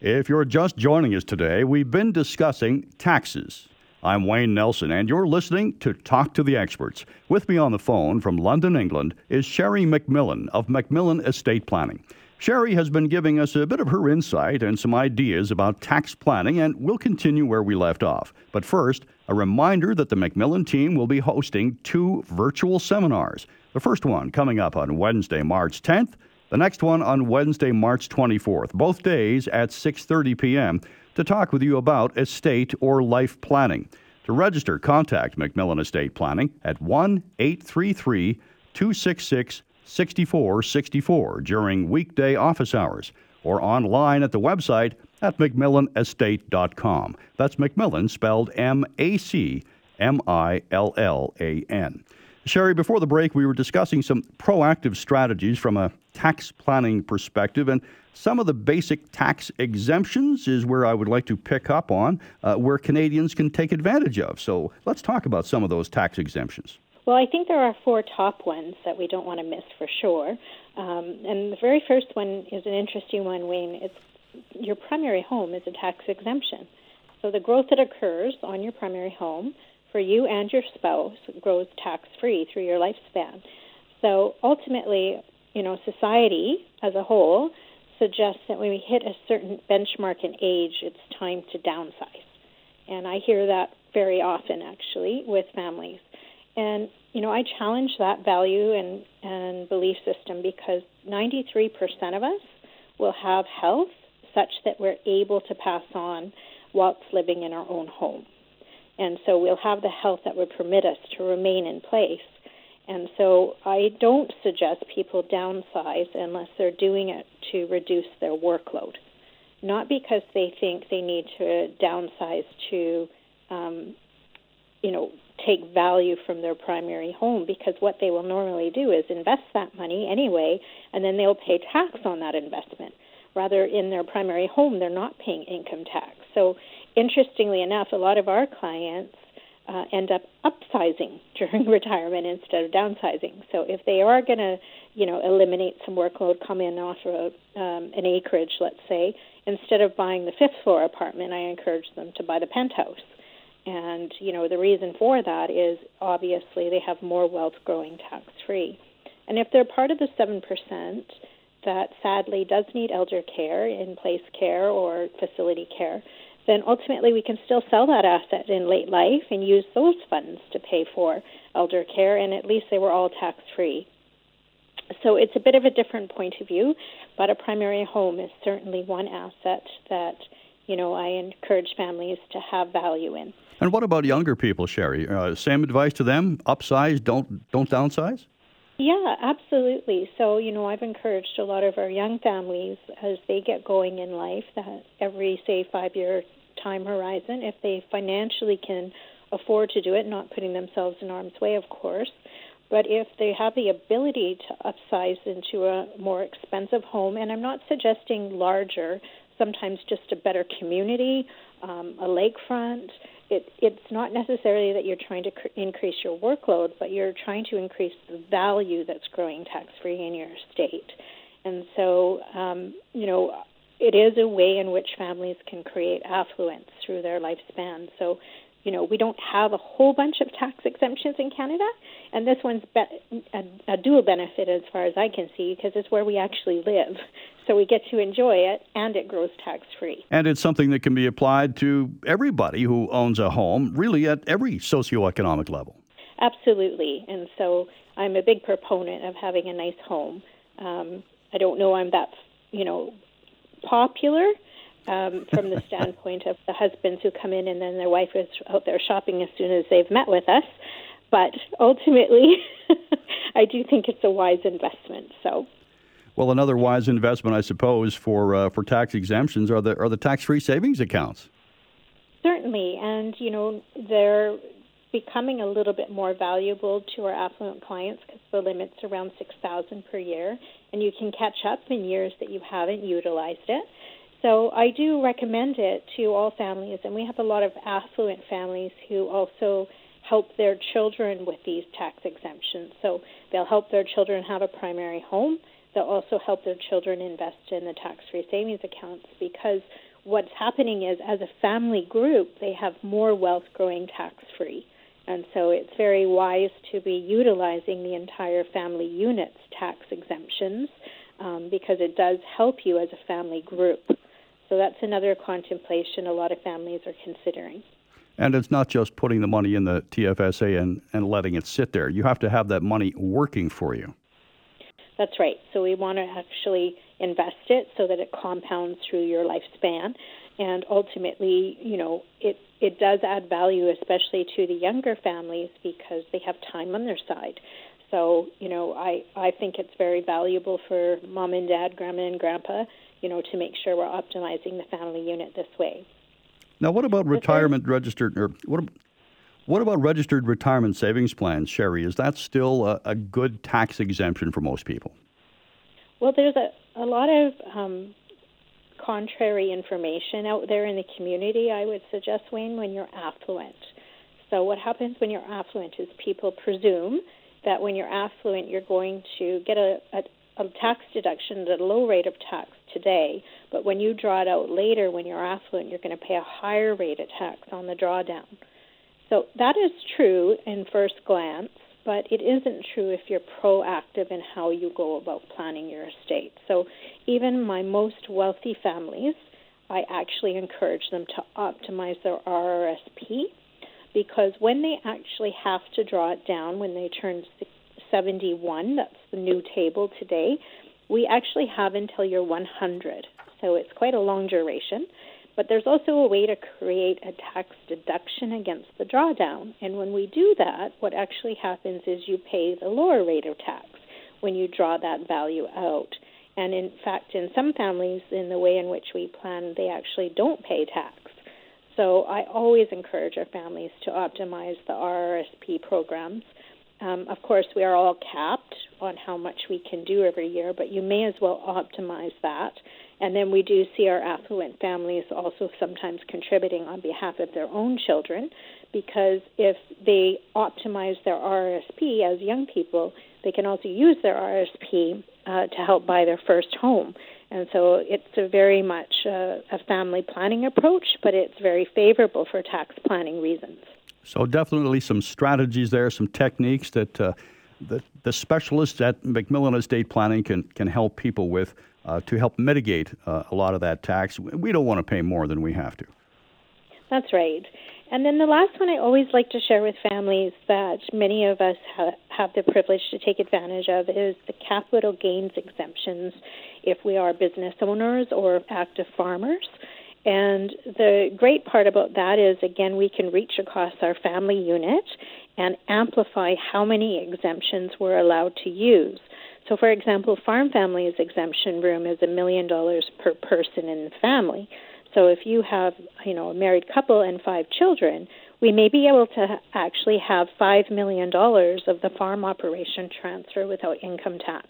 If you're just joining us today, we've been discussing taxes. I'm Wayne Nelson, and you're listening to Talk to the Experts. With me on the phone from London, England, is Sherry MacMillan of MacMillan Estate Planning. Sherry has been giving us a bit of her insight and some ideas about tax planning, and we'll continue where we left off. But first, a reminder that the MacMillan team will be hosting two virtual seminars. The first one coming up on Wednesday, March 10th, the next one on Wednesday, March 24th, both days at 6:30 p.m. to talk with you about estate or life planning. To register, contact MacMillan Estate Planning at 1-833-266-6464 during weekday office hours or online at the website at macmillanestate.com. That's MacMillan spelled M A C M I L L A N. Sherry, before the break, we were discussing some proactive strategies from a tax planning perspective, and some of the basic tax exemptions is where I would like to pick up on, uh, where Canadians can take advantage of. So let's talk about some of those tax exemptions. Well, I think there are four top ones that we don't want to miss for sure. Um, and the very first one is an interesting one, Wayne. It's your primary home is a tax exemption. So the growth that occurs on your primary home for you and your spouse grows tax free through your lifespan. So ultimately, you know, society as a whole suggests that when we hit a certain benchmark in age, it's time to downsize. And I hear that very often actually with families. And you know, I challenge that value and, and belief system because 93% of us will have health such that we're able to pass on whilst living in our own home. And so we'll have the health that would permit us to remain in place. And so I don't suggest people downsize unless they're doing it to reduce their workload. Not because they think they need to downsize to, um, you know, take value from their primary home, because what they will normally do is invest that money anyway, and then they'll pay tax on that investment. Rather, in their primary home, they're not paying income tax. So interestingly enough, a lot of our clients uh, end up upsizing during retirement instead of downsizing. So if they are going to, you know, eliminate some workload, come in off of um, an acreage, let's say, instead of buying the fifth floor apartment, I encourage them to buy the penthouse. And you know, the reason for that is obviously they have more wealth growing tax free. And if they're part of the seven percent that sadly does need elder care, in place care, or facility care, then ultimately we can still sell that asset in late life and use those funds to pay for elder care, and at least they were all tax free. So it's a bit of a different point of view, but a primary home is certainly one asset that you know I encourage families to have value in. And what about younger people, Sherry? Uh, same advice to them: upsize, don't don't downsize. Yeah, absolutely. So, you know, I've encouraged a lot of our young families as they get going in life that every, say, five year time horizon, if they financially can afford to do it, not putting themselves in harm's way, of course. But if they have the ability to upsize into a more expensive home, and I'm not suggesting larger, sometimes just a better community, um, a lakefront, it, it's not necessarily that you're trying to cr- increase your workload, but you're trying to increase the value that's growing tax free in your state. And so, um, you know, it is a way in which families can create affluence through their lifespan. So, you know, we don't have a whole bunch of tax exemptions in Canada, and this one's be- a, a dual benefit as far as I can see because it's where we actually live. So we get to enjoy it, and it grows tax free. And it's something that can be applied to everybody who owns a home, really at every socioeconomic level. Absolutely, and so I'm a big proponent of having a nice home. Um, I don't know I'm that you know popular um, from the standpoint of the husbands who come in and then their wife is out there shopping as soon as they've met with us. But ultimately, I do think it's a wise investment. So. Well, another wise investment, I suppose, for uh, for tax exemptions are the are the tax free savings accounts. Certainly, and you know they're becoming a little bit more valuable to our affluent clients because the limit's around six thousand per year, and you can catch up in years that you haven't utilized it. So I do recommend it to all families, and we have a lot of affluent families who also help their children with these tax exemptions. So they'll help their children have a primary home. They'll also help their children invest in the tax free savings accounts because what's happening is, as a family group, they have more wealth growing tax free. And so it's very wise to be utilizing the entire family unit's tax exemptions um, because it does help you as a family group. So that's another contemplation a lot of families are considering. And it's not just putting the money in the TFSA and, and letting it sit there. You have to have that money working for you. That's right. So we want to actually invest it so that it compounds through your lifespan. And ultimately, you know, it, it does add value, especially to the younger families, because they have time on their side. So, you know, I, I think it's very valuable for mom and dad, grandma and grandpa, you know, to make sure we're optimizing the family unit this way. Now, what about retirement registered, or what, what about registered retirement savings plans, Sherry? Is that still a, a good tax exemption for most people? Well, there's a, a lot of um, contrary information out there in the community, I would suggest, Wayne, when you're affluent. So, what happens when you're affluent is people presume that when you're affluent, you're going to get a, a, a tax deduction at a low rate of tax today, but when you draw it out later, when you're affluent, you're going to pay a higher rate of tax on the drawdown. So that is true in first glance, but it isn't true if you're proactive in how you go about planning your estate. So even my most wealthy families, I actually encourage them to optimize their RRSP because when they actually have to draw it down when they turn 71, that's the new table today, we actually have until you're 100. So it's quite a long duration. But there's also a way to create a tax deduction against the drawdown. And when we do that, what actually happens is you pay the lower rate of tax when you draw that value out. And in fact, in some families, in the way in which we plan, they actually don't pay tax. So I always encourage our families to optimize the RRSP programs. Um, of course, we are all capped on how much we can do every year, but you may as well optimize that. And then we do see our affluent families also sometimes contributing on behalf of their own children because if they optimize their RSP as young people, they can also use their RSP uh, to help buy their first home. And so it's a very much uh, a family planning approach, but it's very favorable for tax planning reasons. So definitely some strategies there, some techniques that uh, the, the specialists at Macmillan Estate Planning can, can help people with uh, to help mitigate uh, a lot of that tax. We don't want to pay more than we have to. That's right. And then the last one I always like to share with families that many of us ha- have the privilege to take advantage of is the capital gains exemptions if we are business owners or active farmers. And the great part about that is, again, we can reach across our family unit and amplify how many exemptions we're allowed to use. So, for example, farm families exemption room is a million dollars per person in the family. So, if you have, you know, a married couple and five children, we may be able to actually have five million dollars of the farm operation transfer without income tax.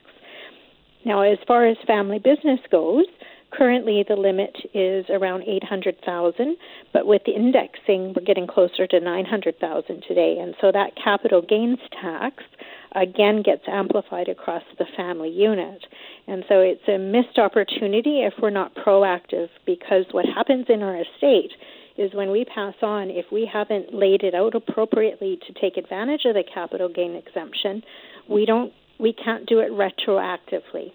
Now, as far as family business goes, Currently, the limit is around 800,000, but with the indexing, we're getting closer to 900,000 today. And so that capital gains tax again gets amplified across the family unit. And so it's a missed opportunity if we're not proactive because what happens in our estate is when we pass on, if we haven't laid it out appropriately to take advantage of the capital gain exemption, we don't we can't do it retroactively.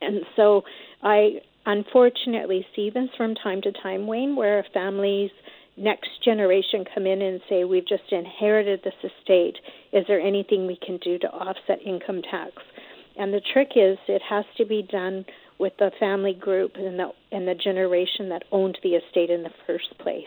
And so I unfortunately see this from time to time, Wayne, where families next generation come in and say, We've just inherited this estate. Is there anything we can do to offset income tax? And the trick is it has to be done with the family group and the and the generation that owned the estate in the first place.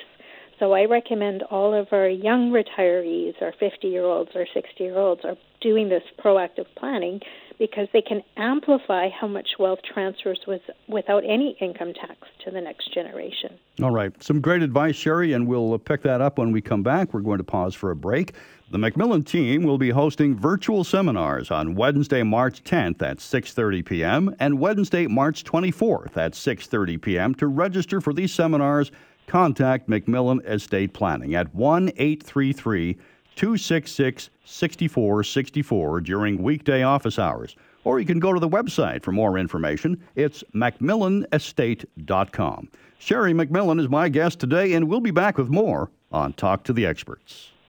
So I recommend all of our young retirees, our 50 year olds or 60 year olds, are doing this proactive planning because they can amplify how much wealth transfers with, without any income tax to the next generation. All right. Some great advice, Sherry, and we'll uh, pick that up when we come back. We're going to pause for a break. The Macmillan team will be hosting virtual seminars on Wednesday, March 10th at 6:30 p.m. and Wednesday, March 24th at 6:30 p.m. To register for these seminars, contact Macmillan Estate Planning at 1 833 266 6464 during weekday office hours or you can go to the website for more information. It's macmillanestate.com. Sherry MacMillan is my guest today, and we'll be back with more on Talk to the Experts.